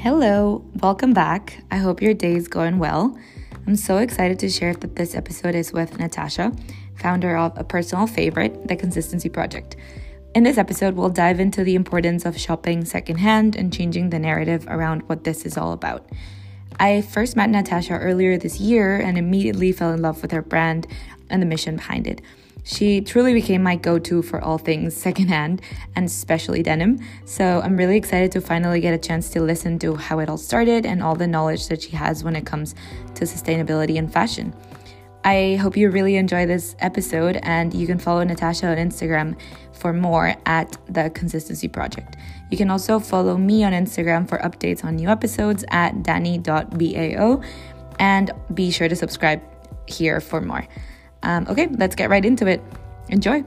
Hello, welcome back. I hope your day is going well. I'm so excited to share that this episode is with Natasha, founder of a personal favorite, The Consistency Project. In this episode, we'll dive into the importance of shopping secondhand and changing the narrative around what this is all about. I first met Natasha earlier this year and immediately fell in love with her brand and the mission behind it. She truly became my go to for all things secondhand and especially denim. So I'm really excited to finally get a chance to listen to how it all started and all the knowledge that she has when it comes to sustainability and fashion. I hope you really enjoy this episode and you can follow Natasha on Instagram for more at The Consistency Project. You can also follow me on Instagram for updates on new episodes at danny.bao and be sure to subscribe here for more. Um, okay, let's get right into it. Enjoy.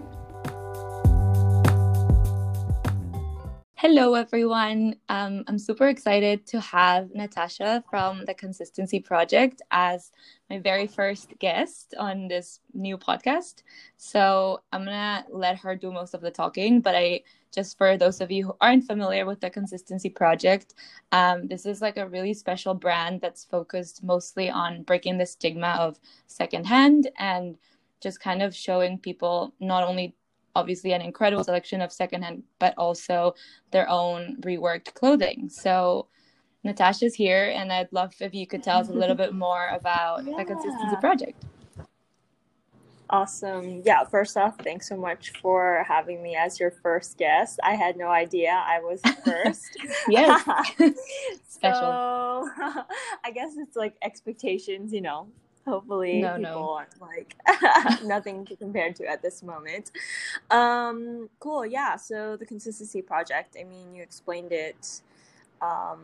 Hello, everyone. Um, I'm super excited to have Natasha from the Consistency Project as my very first guest on this new podcast. So I'm gonna let her do most of the talking, but I just for those of you who aren't familiar with the Consistency Project, um, this is like a really special brand that's focused mostly on breaking the stigma of secondhand and just kind of showing people not only obviously an incredible selection of secondhand, but also their own reworked clothing. So Natasha's here, and I'd love if you could tell us a little bit more about yeah. the Consistency Project. Awesome. Yeah, first off, thanks so much for having me as your first guest. I had no idea I was first. yes. Special. So, I guess it's like expectations, you know, hopefully no, people no. aren't like nothing to compare to at this moment um cool yeah so the consistency project i mean you explained it um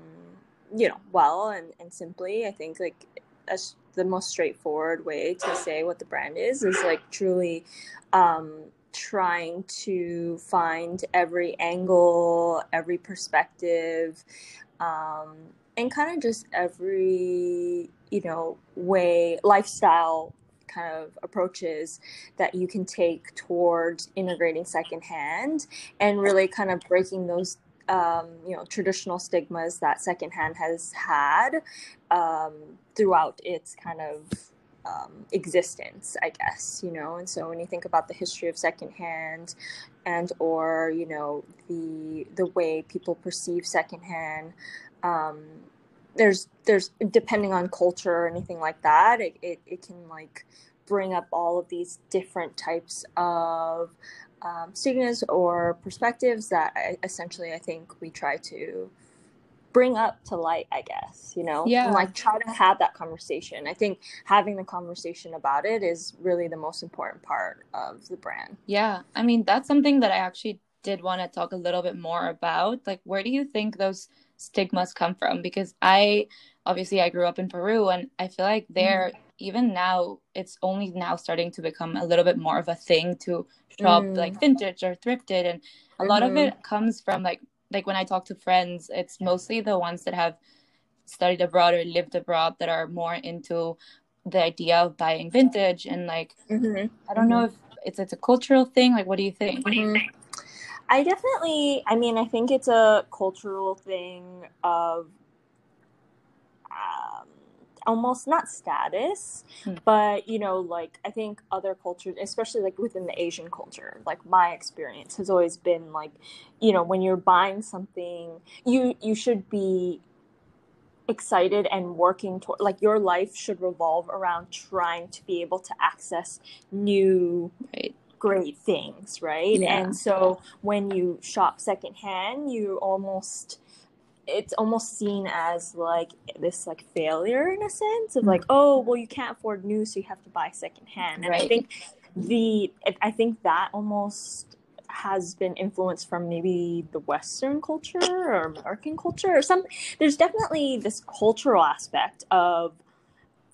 you know well and, and simply i think like as the most straightforward way to say what the brand is is like truly um trying to find every angle every perspective um and kind of just every you know way lifestyle kind of approaches that you can take towards integrating secondhand and really kind of breaking those um, you know traditional stigmas that secondhand has had um, throughout its kind of um, existence, I guess, you know. And so when you think about the history of secondhand, and or you know the the way people perceive secondhand, um, there's there's depending on culture or anything like that it, it, it can like bring up all of these different types of um, stigmas or perspectives that I, essentially i think we try to bring up to light i guess you know yeah. and like try to have that conversation. I think having the conversation about it is really the most important part of the brand. Yeah. I mean that's something that i actually did want to talk a little bit more about. Like where do you think those stigmas come from? Because i obviously i grew up in peru and i feel like there mm. Even now it's only now starting to become a little bit more of a thing to shop mm. like vintage or thrifted and a mm-hmm. lot of it mm-hmm. comes from like like when i talk to friends it's mostly the ones that have studied abroad or lived abroad that are more into the idea of buying vintage and like mm-hmm. i don't know mm-hmm. if it's it's a cultural thing like what do you think what do you think I definitely, I mean, I think it's a cultural thing of um, almost not status, hmm. but you know, like I think other cultures, especially like within the Asian culture, like my experience has always been like, you know, when you're buying something, you you should be excited and working toward like your life should revolve around trying to be able to access new right great things, right? Yeah. And so when you shop secondhand, you almost it's almost seen as like this like failure in a sense of like oh well you can't afford new so you have to buy secondhand and right. i think the i think that almost has been influenced from maybe the western culture or american culture or some there's definitely this cultural aspect of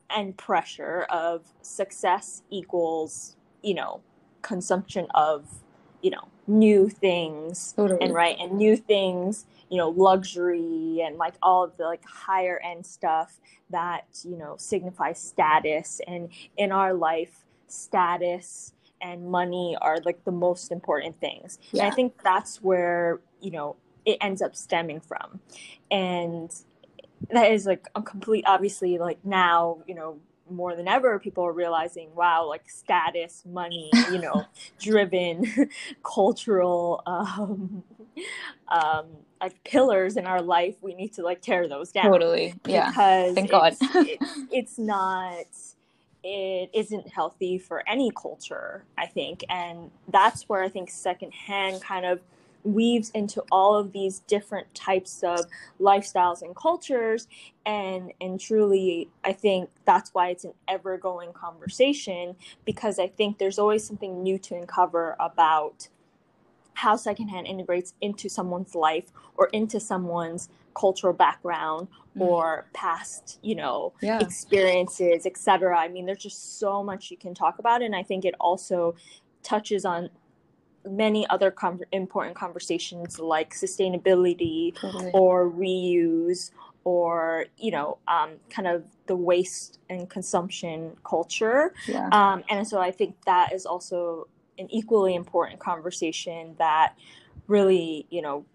and pressure of success equals you know consumption of you know new things totally. and right and new things you know luxury and like all of the like higher end stuff that you know signifies status and in our life status and money are like the most important things yeah. and i think that's where you know it ends up stemming from and that is like a complete obviously like now you know more than ever people are realizing wow like status money you know driven cultural um um like pillars in our life we need to like tear those down. Totally. Yeah. Because thank god. it's, it's not it isn't healthy for any culture i think. And that's where i think secondhand kind of weaves into all of these different types of lifestyles and cultures and and truly i think that's why it's an ever going conversation because i think there's always something new to uncover about how secondhand integrates into someone's life or into someone's cultural background mm. or past you know yeah. experiences etc i mean there's just so much you can talk about and i think it also touches on many other com- important conversations like sustainability totally. or reuse or you know um, kind of the waste and consumption culture yeah. um, and so i think that is also an equally important conversation that really you know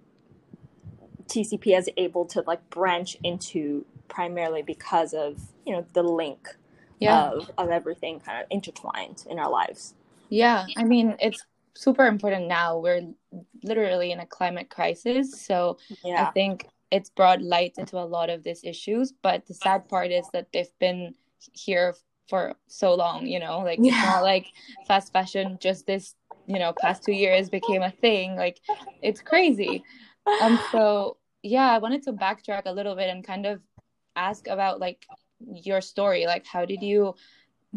tcp is able to like branch into primarily because of you know the link yeah. of, of everything kind of intertwined in our lives yeah i mean it's super important now. We're literally in a climate crisis. So yeah. I think it's brought light into a lot of these issues. But the sad part is that they've been here for so long, you know, like yeah. it's not like fast fashion just this, you know, past two years became a thing. Like it's crazy. Um so yeah, I wanted to backtrack a little bit and kind of ask about like your story. Like how did you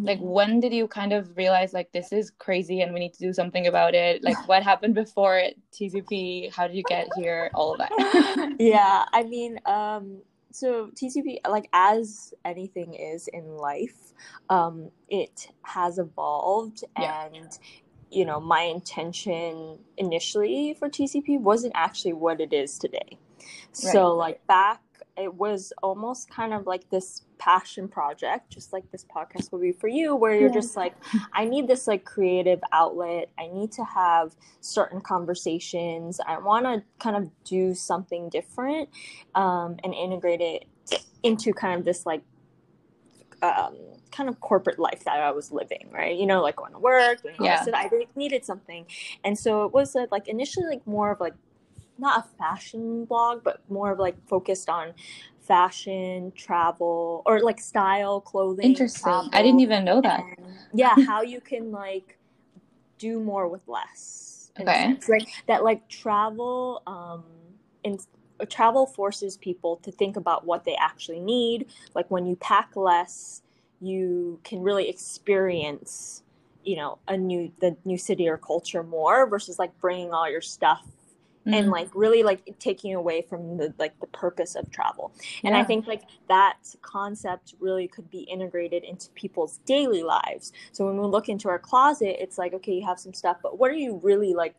like when did you kind of realize like this is crazy and we need to do something about it? Like what happened before tcp how did you get here? All of that. Yeah i mean um so tcp like as anything is in life um it has evolved yeah. and you know my intention initially for tcp wasn't actually what it is today. Right. so like back it was almost kind of like this passion project just like this podcast will be for you where you're yeah. just like i need this like creative outlet i need to have certain conversations i want to kind of do something different um, and integrate it into kind of this like um, kind of corporate life that I was living, right? You know, like going to work, yeah. I needed something, and so it was uh, like initially like more of like not a fashion blog, but more of like focused on fashion, travel, or like style, clothing. Interesting. Travel, I didn't even know that. yeah, how you can like do more with less. Okay. Like that, like travel, um, and travel forces people to think about what they actually need. Like when you pack less, you can really experience you know a new the new city or culture more versus like bringing all your stuff mm-hmm. and like really like taking away from the like the purpose of travel and yeah. i think like that concept really could be integrated into people's daily lives so when we look into our closet it's like okay you have some stuff but what are you really like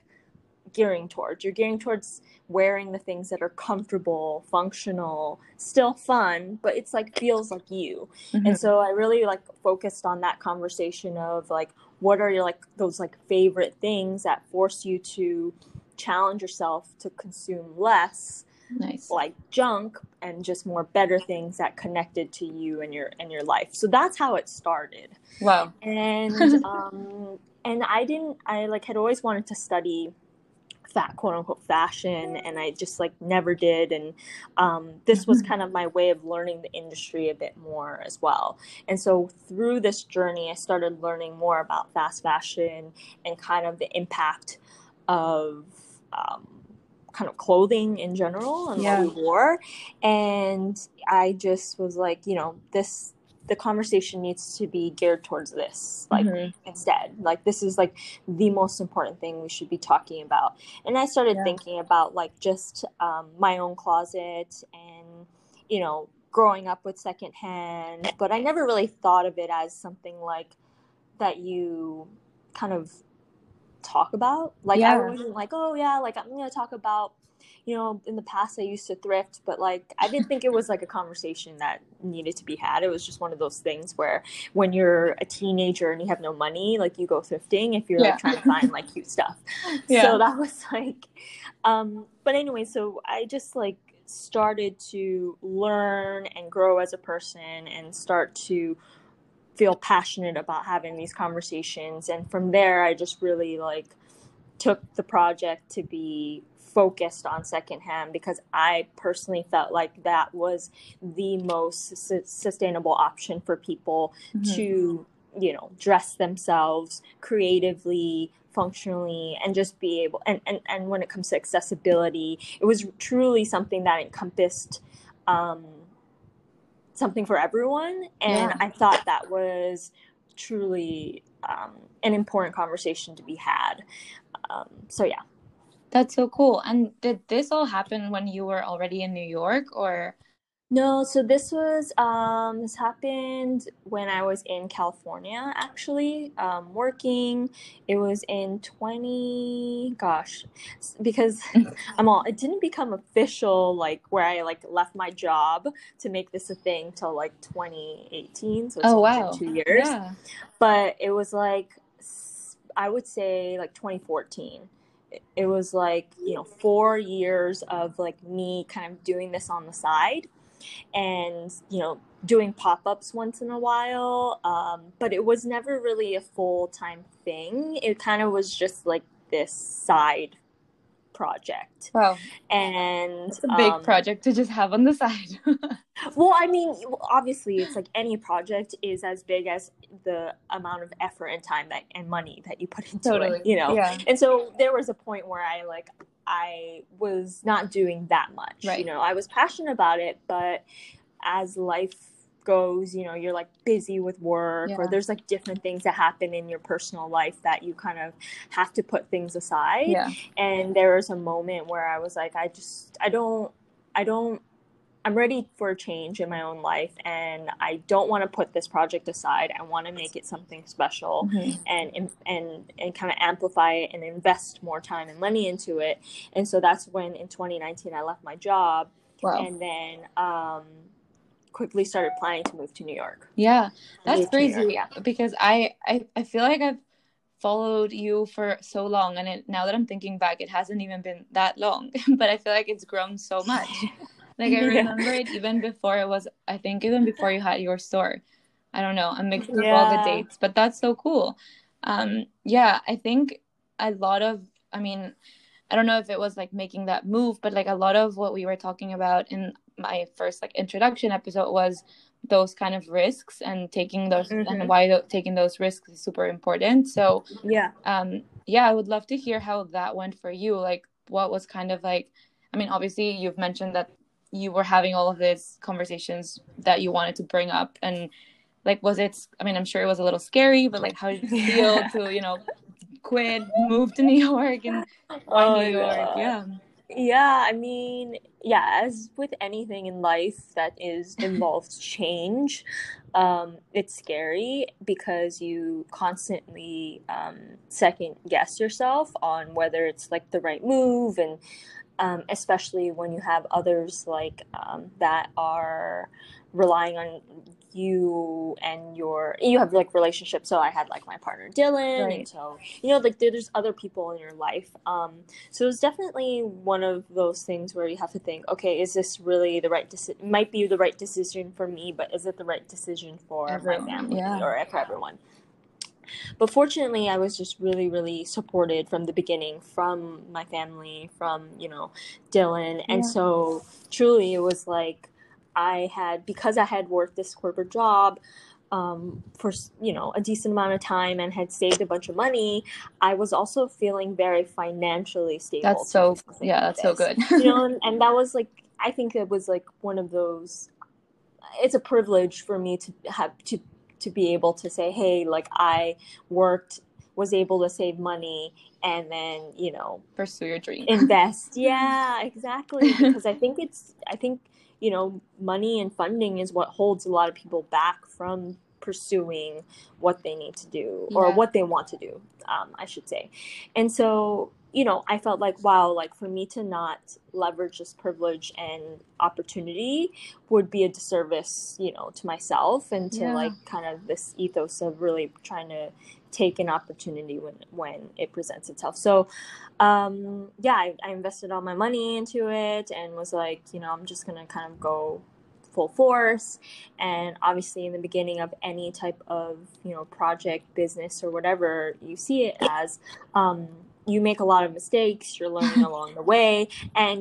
gearing towards you're gearing towards wearing the things that are comfortable functional still fun but it's like feels like you mm-hmm. and so i really like focused on that conversation of like what are your like those like favorite things that force you to challenge yourself to consume less nice. like junk and just more better things that connected to you and your and your life. So that's how it started. Wow. And um and i didn't i like had always wanted to study fat quote unquote fashion and i just like never did. And um, this was mm-hmm. kind of my way of learning the industry a bit more as well. And so through this journey i started learning more about fast fashion and kind of the impact of um, kind of clothing in general and yeah. what we wore. And I just was like, you know, this the conversation needs to be geared towards this like mm-hmm. instead like this is like the most important thing we should be talking about and i started yeah. thinking about like just um, my own closet and you know growing up with secondhand but i never really thought of it as something like that you kind of talk about. Like yeah. I wasn't like, oh yeah, like I'm gonna talk about, you know, in the past I used to thrift, but like I didn't think it was like a conversation that needed to be had. It was just one of those things where when you're a teenager and you have no money, like you go thrifting if you're yeah. like trying to find like cute stuff. Yeah. So that was like, um, but anyway, so I just like started to learn and grow as a person and start to feel passionate about having these conversations and from there i just really like took the project to be focused on secondhand because i personally felt like that was the most su- sustainable option for people mm-hmm. to you know dress themselves creatively functionally and just be able and, and and when it comes to accessibility it was truly something that encompassed um something for everyone and yeah. i thought that was truly um, an important conversation to be had. Um, so yeah. That's so cool. And did this all happen when you were already in new york or no, so this was um, this happened when I was in California actually um, working. It was in twenty, gosh, because I'm all. It didn't become official like where I like left my job to make this a thing till like 2018. So it's oh wow, two years. Yeah. But it was like I would say like 2014 it was like you know four years of like me kind of doing this on the side and you know doing pop-ups once in a while um, but it was never really a full-time thing it kind of was just like this side project wow and it's a big um, project to just have on the side well i mean obviously it's like any project is as big as the amount of effort and time that and money that you put into totally. it you know yeah. and so there was a point where i like I was not doing that much. Right. You know, I was passionate about it, but as life goes, you know, you're like busy with work yeah. or there's like different things that happen in your personal life that you kind of have to put things aside. Yeah. And there was a moment where I was like, I just, I don't, I don't I'm ready for a change in my own life and I don't want to put this project aside. I want to make it something special mm-hmm. and and and kind of amplify it and invest more time and money into it. And so that's when in 2019 I left my job wow. and then um, quickly started planning to move to New York. Yeah. That's crazy yeah. because I, I I feel like I've followed you for so long and it, now that I'm thinking back it hasn't even been that long, but I feel like it's grown so much. Like I remember yeah. it even before it was I think even before you had your store. I don't know. I'm mixing up all the dates, but that's so cool. Um yeah, I think a lot of I mean, I don't know if it was like making that move, but like a lot of what we were talking about in my first like introduction episode was those kind of risks and taking those mm-hmm. and why the, taking those risks is super important. So yeah, um, yeah, I would love to hear how that went for you. Like, what was kind of like? I mean, obviously, you've mentioned that you were having all of these conversations that you wanted to bring up? And like was it i mean i'm sure it was a little scary but like how did you feel to you know quit move to new york and oh, new york? yeah. Yeah i mean yeah as with anything in life that is involves change um, it's scary because you constantly um, second guess yourself on whether it's like the right move and um, especially when you have others like um, that are relying on you and your you have like relationships so i had like my partner dylan right. and so you know like there's other people in your life um so it's definitely one of those things where you have to think okay is this really the right decision might be the right decision for me but is it the right decision for everyone. my family yeah. or for everyone but fortunately, I was just really, really supported from the beginning from my family, from, you know, Dylan. And so truly it was like I had, because I had worked this corporate job, um, for you know a decent amount of time and had saved a bunch of money, I was also feeling very financially stable. That's so yeah, that's so good. you know, and, and, that was like I think it was like one of those. It's a privilege for me to have to to be able to say, hey, like I worked, was able to save money and then, you know, pursue your dream. invest. yeah, exactly. because I think it's, I think, you know, money and funding is what holds a lot of people back from pursuing what they need to do or yeah. what they want to do, um, I should say. And so, you know, I felt like, wow, like for me to not leverage this privilege and opportunity would be a disservice, you know, to myself and to yeah. like kind of this ethos of really trying to take an opportunity when when it presents itself. So, um, yeah, I, I invested all my money into it and was like, you know, I'm just gonna kind of go full force and obviously in the beginning of any type of you know project business or whatever you see it as um, you make a lot of mistakes you're learning along the way and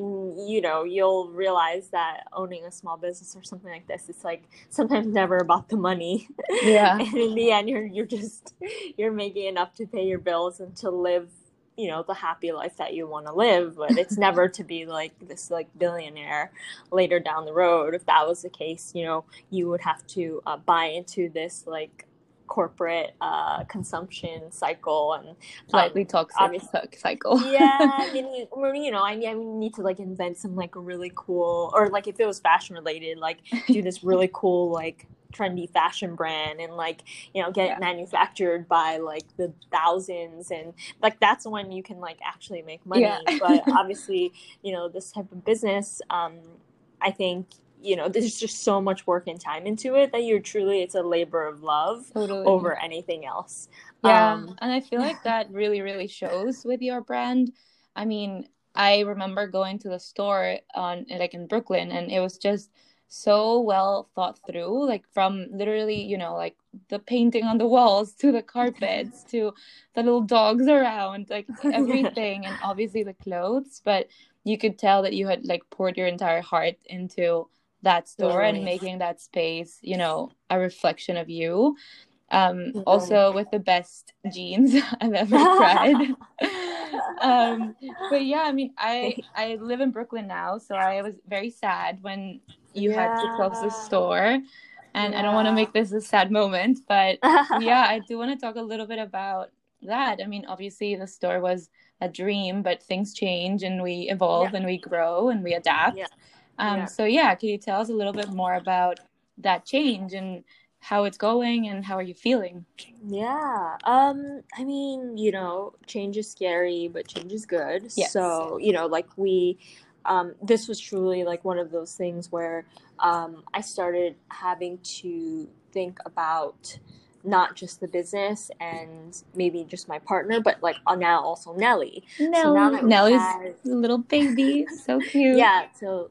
you know you'll realize that owning a small business or something like this it's like sometimes never about the money. Yeah. And in the end you're you're just you're making enough to pay your bills and to live you know the happy life that you want to live but it's never to be like this like billionaire later down the road. If that was the case you know you would have to uh, buy into this like corporate uh, consumption cycle and slightly um, toxic cycle. yeah, I mean, you know, I, mean, I need to like invent some like really cool, or like if it was fashion related, like do this really cool like trendy fashion brand and like you know get yeah. manufactured by like the thousands and like that's when you can like actually make money yeah. but obviously you know this type of business um i think you know there's just so much work and time into it that you're truly it's a labor of love totally. over anything else yeah um, and i feel like that really really shows with your brand i mean i remember going to the store on like in brooklyn and it was just so well thought through like from literally you know like the painting on the walls to the carpets to the little dogs around like everything and obviously the clothes but you could tell that you had like poured your entire heart into that store and making that space you know a reflection of you. Um also with the best jeans i've ever tried. Um but yeah i mean i i live in brooklyn now so i was very sad when you yeah. had to close the store. And yeah. i don't want to make this a sad moment but yeah. i do want to talk a little bit about that. I mean obviously the store was a dream but things change and we evolve yeah. and we grow and we adapt um, yeah. So yeah, can you tell us a little bit more about that change and how it's going and how are you feeling? Yeah. Um, I mean, you know, change is scary, but change is good. Yes. So, you know, like we um, this was truly like one of those things where um, I started having to think about not just the business and maybe just my partner, but like uh, now also Nelly. Nelly, so now Nelly's little baby, so cute. yeah, so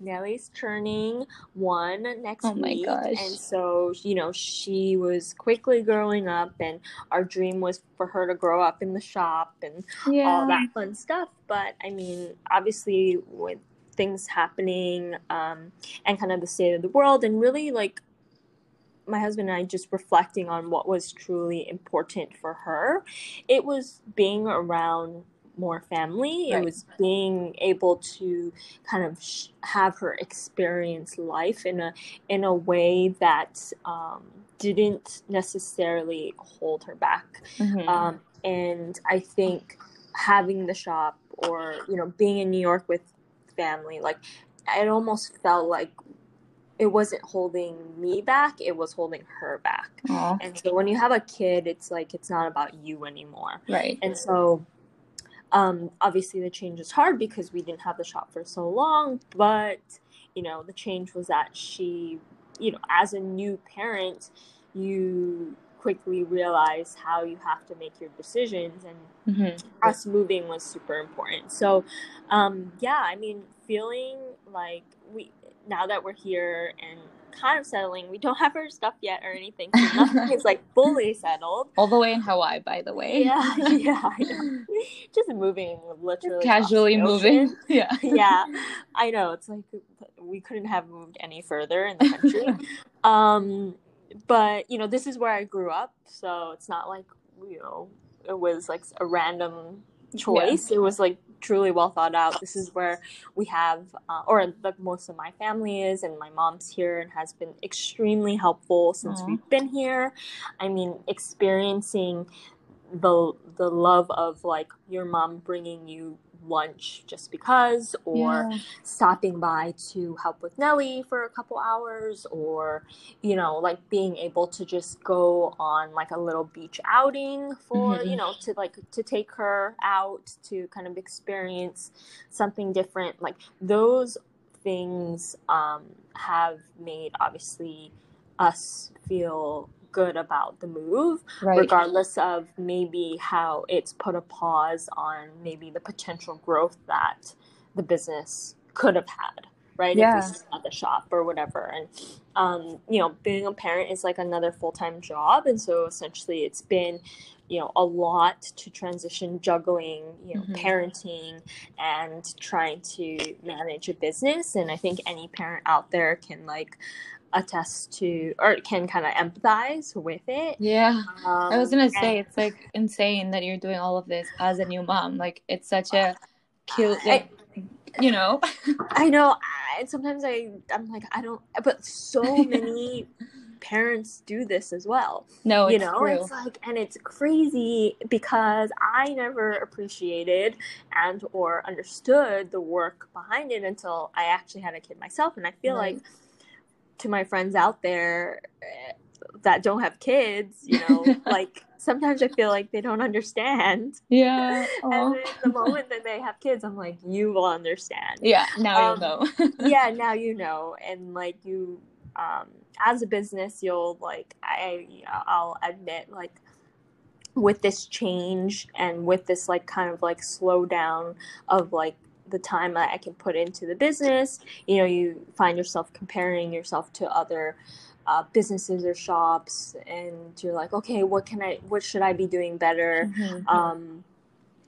Nelly's turning one next oh week. Gosh. And so, you know, she was quickly growing up, and our dream was for her to grow up in the shop and yeah. all that fun stuff. But I mean, obviously, with things happening um, and kind of the state of the world, and really like my husband and I just reflecting on what was truly important for her, it was being around more family. Right. It was being able to kind of sh- have her experience life in a in a way that um, didn't necessarily hold her back. Mm-hmm. Um, and I think having the shop or you know being in New York with family, like it almost felt like it wasn't holding me back it was holding her back Aww. and so when you have a kid it's like it's not about you anymore right and so um, obviously, the change is hard because we didn't have the shop for so long, but you know, the change was that she, you know, as a new parent, you quickly realize how you have to make your decisions, and mm-hmm. us moving was super important. So, um, yeah, I mean, feeling like we now that we're here and kind of settling. We don't have our stuff yet or anything. So nothing is like fully settled. All the way in Hawaii, by the way. Yeah, yeah. Just moving literally. Casually moving. Yeah. yeah. I know. It's like we couldn't have moved any further in the country. um, but you know, this is where I grew up, so it's not like you know it was like a random choice. Yeah. It was like truly well thought out. This is where we have, uh, or the, most of my family is, and my mom's here and has been extremely helpful since Aww. we've been here. I mean, experiencing the the love of like your mom bringing you lunch just because or yeah. stopping by to help with Nelly for a couple hours or you know like being able to just go on like a little beach outing for mm-hmm. you know to like to take her out to kind of experience something different like those things um, have made obviously us feel good about the move, right. regardless of maybe how it's put a pause on maybe the potential growth that the business could have had, right? Yeah. If at the shop or whatever. And, um, you know, being a parent is like another full time job. And so essentially it's been, you know, a lot to transition juggling, you know, mm-hmm. parenting and trying to manage a business. And I think any parent out there can like, attest to or can kind of empathize with it. Yeah. Um, I was going to say it's like insane that you're doing all of this as a new mom. Like it's such a cute like, I, you know. I know. And sometimes I I'm like I don't but so many parents do this as well. No, you know, true. it's like, and it's crazy because I never appreciated and or understood the work behind it until I actually had a kid myself, and I feel right. like to my friends out there eh, that don't have kids, you know, like sometimes I feel like they don't understand. Yeah. and the moment that they have kids, I'm like, you will understand. Yeah. Now um, you know. yeah. Now you know, and like you, um, as a business, you'll like I, I'll admit like with this change and with this like kind of like slowdown of like the time that I can put into the business. You know, you find yourself comparing yourself to other uh, businesses or shops, and you're like, okay, what can I, what should I be doing better? Mm-hmm. Um,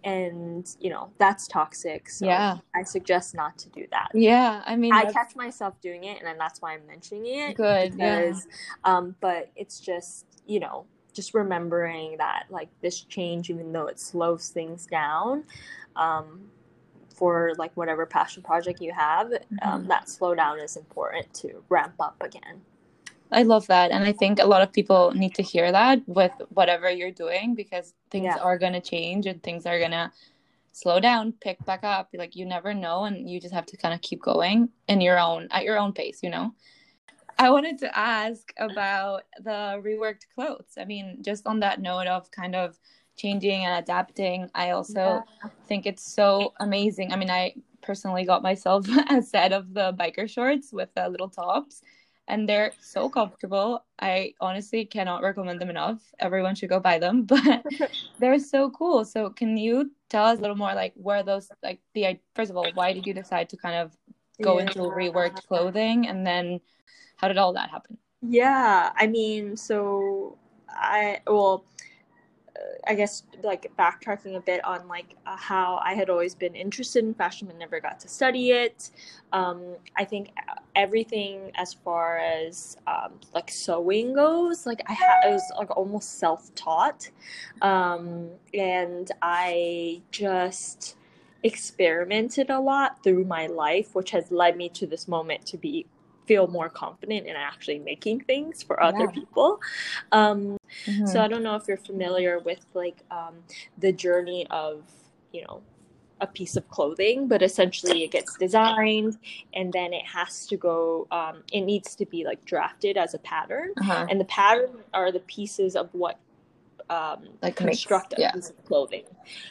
and you know that's toxic. So yeah, I suggest not to do that. Yeah, I mean, I that's... catch myself doing it, and that's why I'm mentioning it. Good, because, yeah. um, but it's just you know just remembering that like this change, even though it slows things down, um, for like whatever passion project you have, um, mm-hmm. um, that slowdown is important to ramp up again. I love that. And I think a lot of people need to hear that with whatever you're doing because things yeah. are going to change and things are going to slow down, pick back up. Like you never know. And you just have to kind of keep going in your own, at your own pace, you know? I wanted to ask about the reworked clothes. I mean, just on that note of kind of changing and adapting. I also yeah. think it's so amazing. I mean, I personally got myself a set of the biker shorts with the little tops and they're so comfortable. I honestly cannot recommend them enough. Everyone should go buy them, but they're so cool. So can you tell us a little more like where those like the first of all, why did you decide to kind of go yeah. into reworked clothing and then how did all that happen? Yeah, I mean, so I well I guess like backtracking a bit on like uh, how I had always been interested in fashion but never got to study it. Um, I think everything as far as um, like sewing goes, like I, ha- I was like almost self taught, um, and I just experimented a lot through my life, which has led me to this moment to be feel more confident in actually making things for other yeah. people. Um, mm-hmm. So I don't know if you're familiar with like um, the journey of, you know, a piece of clothing, but essentially it gets designed and then it has to go, um, it needs to be like drafted as a pattern. Uh-huh. And the pattern are the pieces of what um, like construct makes, yeah. a piece of clothing,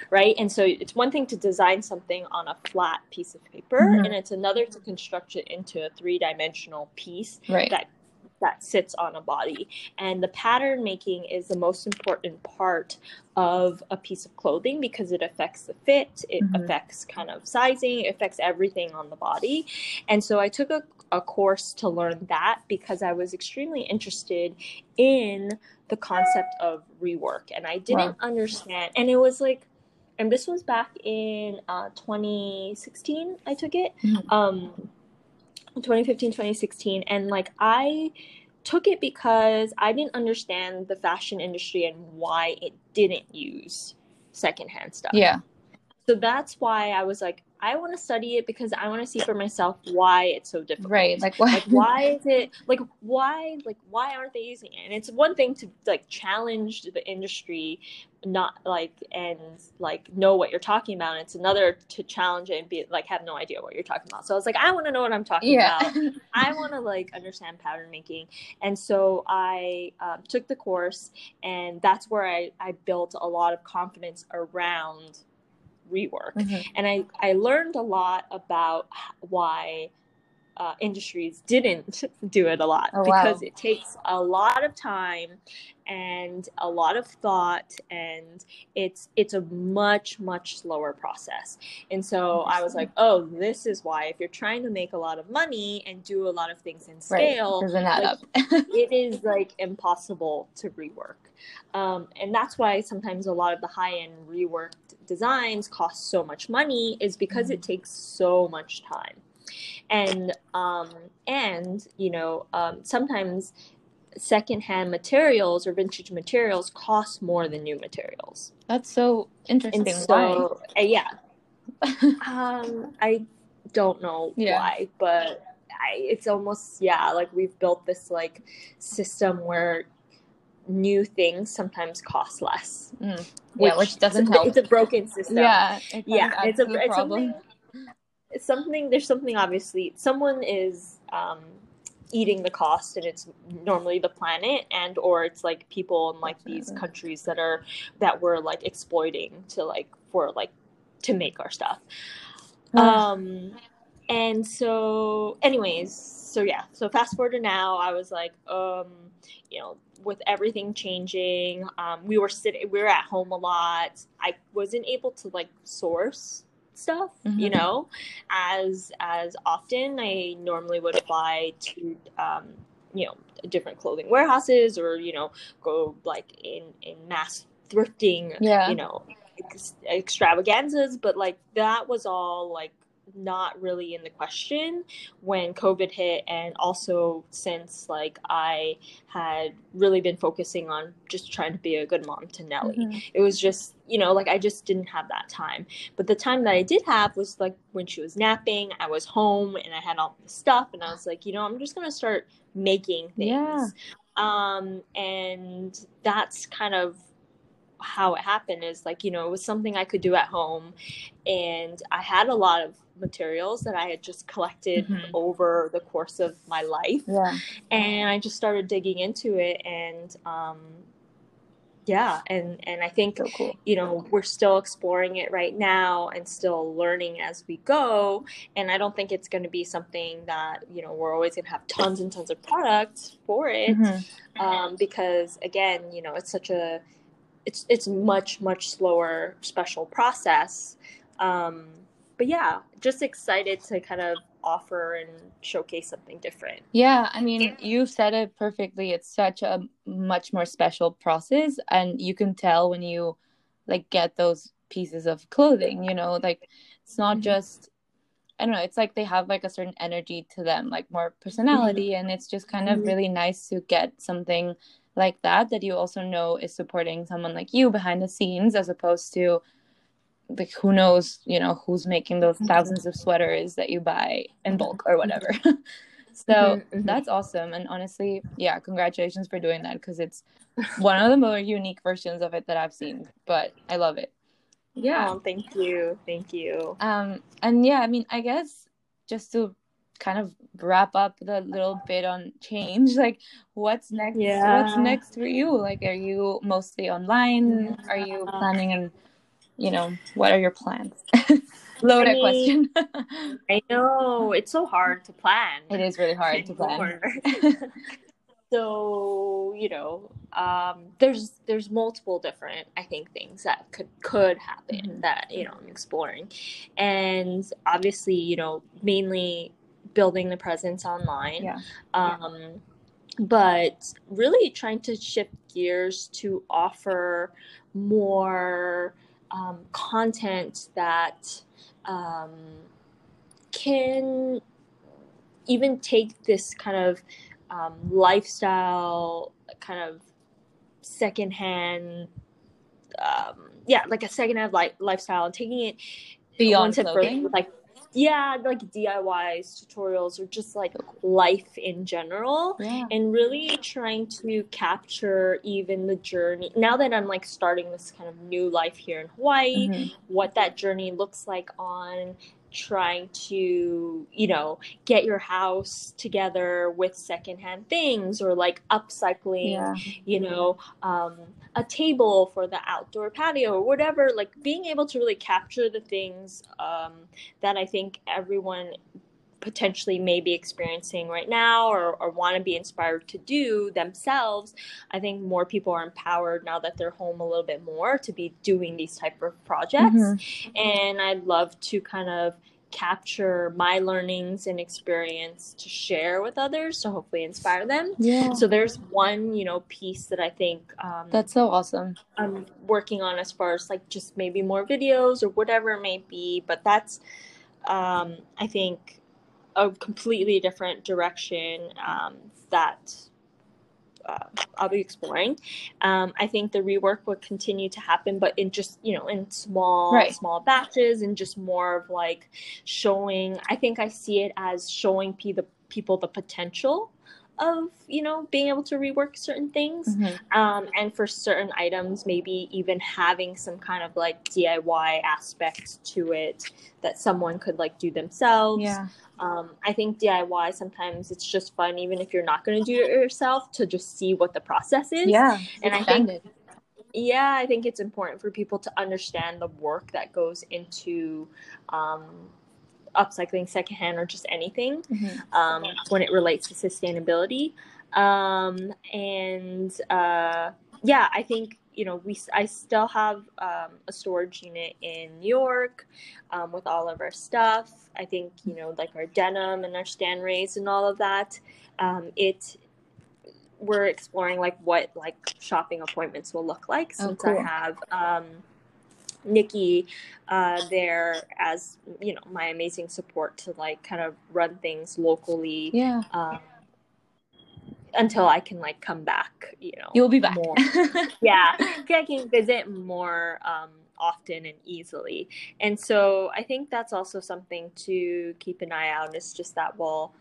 right? And so it's one thing to design something on a flat piece of paper, mm-hmm. and it's another to construct it into a three dimensional piece right. that that sits on a body. And the pattern making is the most important part of a piece of clothing because it affects the fit, it mm-hmm. affects kind of sizing, it affects everything on the body. And so I took a, a course to learn that because I was extremely interested in the concept of rework and i didn't wow. understand and it was like and this was back in uh, 2016 i took it mm-hmm. um 2015 2016 and like i took it because i didn't understand the fashion industry and why it didn't use secondhand stuff yeah so that's why i was like I want to study it because I want to see for myself why it's so difficult. Right. Like, like why is it like why like why aren't they using it? And it's one thing to like challenge the industry not like and like know what you're talking about. And it's another to challenge it and be like have no idea what you're talking about. So i was like i want to know what i'm talking yeah. about. I want to like understand pattern making. And so i um, took the course and that's where I, I built a lot of confidence around rework. Mm-hmm. and i i learned a lot about why uh, industries didn't do it a lot oh, because wow. it takes a lot of time and a lot of thought and it's it's a much much slower process and so i was like oh this is why if you're trying to make a lot of money and do a lot of things in scale right. like, it is like impossible to rework um, and that's why sometimes a lot of the high end reworked designs cost so much money is because mm-hmm. it takes so much time and um, and you know um, sometimes secondhand materials or vintage materials cost more than new materials. That's so interesting. And so, uh, yeah, um, I don't know yeah. why, but I, it's almost yeah, like we've built this like system where new things sometimes cost less. Mm. Yeah, which, which doesn't help. It's a broken system. Yeah, it yeah, it's a it's something. It's something. There's something obviously. Someone is um, eating the cost and it's normally the planet and or it's like people in like these countries that are that we're like exploiting to like for like to make our stuff um and so anyways so yeah so fast forward to now i was like um you know with everything changing um we were sitting we were at home a lot i wasn't able to like source stuff mm-hmm. you know as as often i normally would apply to um, you know different clothing warehouses or you know go like in in mass thrifting yeah. you know ex- extravaganzas but like that was all like not really in the question when COVID hit, and also since like I had really been focusing on just trying to be a good mom to Nelly. Mm-hmm. It was just, you know, like I just didn't have that time. But the time that I did have was like when she was napping, I was home and I had all the stuff, and I was like, you know, I'm just gonna start making things. Yeah. Um, and that's kind of how it happened is like you know it was something i could do at home and i had a lot of materials that I had just collected mm-hmm. over the course of my life. Yeah. And I just started digging into it and um yeah, and and I think so cool. you know, we're still exploring it right now and still learning as we go, and I don't think it's going to be something that, you know, we're always going to have tons and tons of products for it. Mm-hmm. Um because again, you know, it's such a it's it's much much slower special process um, but yeah, just excited to kind of offer and showcase something different. Yeah, I mean, you said it perfectly. It's such a much more special process and you can tell when you like get those pieces of clothing, you know, like it's not mm-hmm. just I don't know, it's like they have like a certain energy to them, like more personality mm-hmm. and it's just kind of mm-hmm. really nice to get something like that that you also know is supporting someone like you behind the scenes as opposed to like who knows you know who's making those mm-hmm. thousands of sweaters that you buy in bulk or whatever. So mm-hmm, mm-hmm. that's awesome. And honestly yeah congratulations for doing that because it's one of the more unique versions of it that i've seen but i love it. Yeah. Oh, thank you. Thank you. Um and yeah i mean i guess just to kind of wrap up the little bit on change like what's next yeah. what's next for you? Like are you mostly online? Yeah. are you planning and you know, what are your plans? Loaded I mean, question. I know it's so hard to plan. It is really hard to plan. so you know, um, there's there's multiple different I think things that could could happen mm-hmm. that you know I'm exploring, and obviously you know mainly building the presence online. Yeah. Um, yeah. But really trying to shift gears to offer more um, content that um, can even take this kind of um, lifestyle, kind of secondhand, um, yeah, like a secondhand like lifestyle, and taking it beyond clothing, further, like yeah like DIYs tutorials or just like life in general yeah. and really trying to capture even the journey now that I'm like starting this kind of new life here in Hawaii mm-hmm. what that journey looks like on trying to you know get your house together with secondhand things or like upcycling yeah. you know um, a table for the outdoor patio or whatever like being able to really capture the things um, that i think everyone potentially may be experiencing right now or, or want to be inspired to do themselves i think more people are empowered now that they're home a little bit more to be doing these type of projects. Mm-hmm. and i'd love to kind of capture my learnings and experience to share with others to hopefully inspire them. Yeah. So there's one you know piece that i think um, that's so awesome. I'm working on as far as like just maybe more videos or whatever it may be but that's um, i think a completely different direction um, that uh, I'll be exploring. Um, I think the rework will continue to happen, but in just you know in small right. small batches and just more of like showing. I think I see it as showing p- the people the potential of you know being able to rework certain things mm-hmm. um, and for certain items maybe even having some kind of like diy aspect to it that someone could like do themselves yeah um, i think diy sometimes it's just fun even if you're not going to do it yourself to just see what the process is yeah and i think yeah i think it's important for people to understand the work that goes into um, upcycling secondhand or just anything mm-hmm. um, when it relates to sustainability. Um, and uh, yeah, I think you know we I still have um, a storage unit in New York um, with all of our stuff. I think you know like our denim and our Stanrays and all of that. Um, it we're exploring like what like shopping appointments will look like oh, since oh, cool. I have um, Nikki uh, there as you know my amazing support to like kind of run things locally. Yeah. Um, until I can like come back, you know. You'll be back. More. yeah, I can visit more um, often and easily. And so I think that's also something to keep an eye out. Is just that we'll,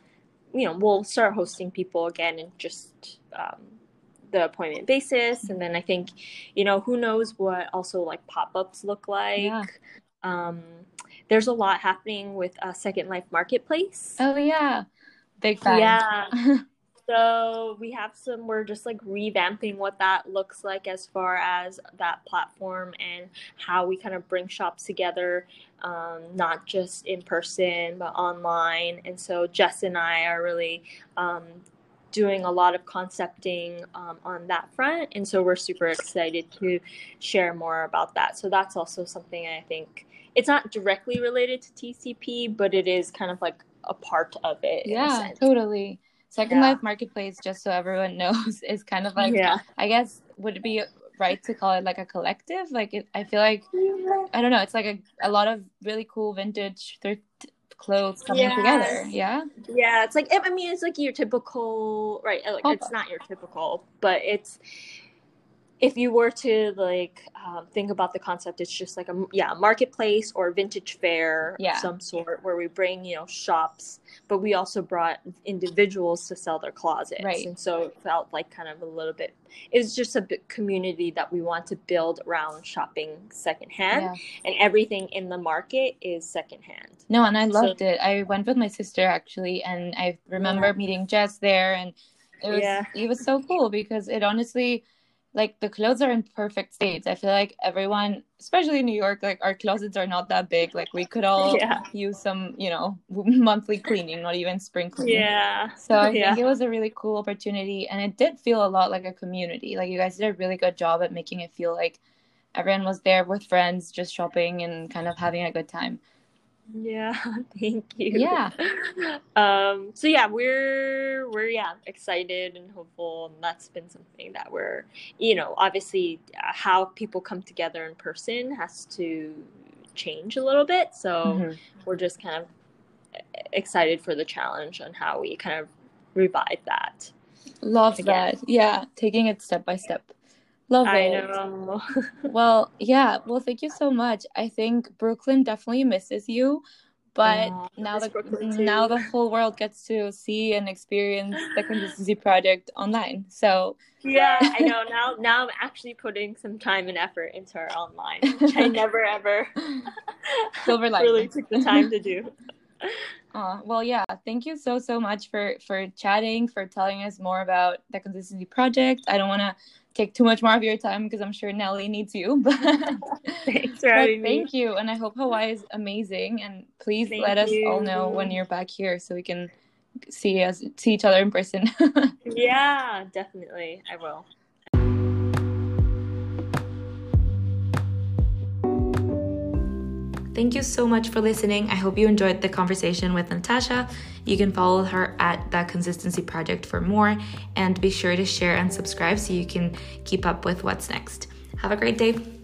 you know, we'll start hosting people again and just um, the appointment basis and then i think you know who knows what also like pop-ups look like yeah. um there's a lot happening with uh, second life marketplace oh yeah big fan yeah so we have some we're just like revamping what that looks like as far as that platform and how we kind of bring shops together um, not just in person but online and so jess and i are really um, doing a lot of concepting um, on that front. And so we're super excited to share more about that. So that's also something I think it's not directly related to TCP, but it is kind of like a part of it. Yeah, totally. Second yeah. Life Marketplace, just so everyone knows, is kind of like, yeah. I guess, would it be right to call it like a collective? Like, it, I feel like, I don't know, it's like a, a lot of really cool vintage thrift clothes coming yes. together. Yeah. Yeah, it's like I mean, it's like your typical right. Like it's not your typical, but it's if you were to like um, think about the concept, it's just like a yeah marketplace or vintage fair yeah. of some sort where we bring you know shops, but we also brought individuals to sell their closets, right. and so it felt like kind of a little bit. It was just a community that we want to build around shopping secondhand, yeah. and everything in the market is secondhand. No, and I loved so, it. I went with my sister actually, and I remember yeah. meeting Jess there, and it was it was so cool because it honestly like the clothes are in perfect states. I feel like everyone, especially in New York, like our closets are not that big. Like we could all yeah. use some, you know, monthly cleaning, not even spring cleaning. Yeah. So I yeah. think it was a really cool opportunity, and it did feel a lot like a community. Like you guys did a really good job at making it feel like everyone was there with friends, just shopping and kind of having a good time. Yeah, thank you. Yeah. Um, so yeah, we're we're yeah excited and hopeful, and that's been something that we're you know obviously uh, how people come together in person has to change a little bit. So mm-hmm. we're just kind of excited for the challenge on how we kind of revive that. Love again. that. Yeah, taking it step by step. Love I it. Know. well, yeah. Well, thank you so much. I think Brooklyn definitely misses you, but yeah, now the now the whole world gets to see and experience the consistency project online so yeah i know now now i'm actually putting some time and effort into our online which i never ever silver really took the time to do uh, well yeah thank you so so much for for chatting for telling us more about the consistency project i don't want to take too much more of your time because I'm sure Nelly needs you. But, Thanks for having me. Thank you. And I hope Hawaii is amazing. And please thank let us you. all know when you're back here so we can see us see each other in person. yeah, definitely. I will. Thank you so much for listening. I hope you enjoyed the conversation with Natasha. You can follow her at That Consistency Project for more, and be sure to share and subscribe so you can keep up with what's next. Have a great day.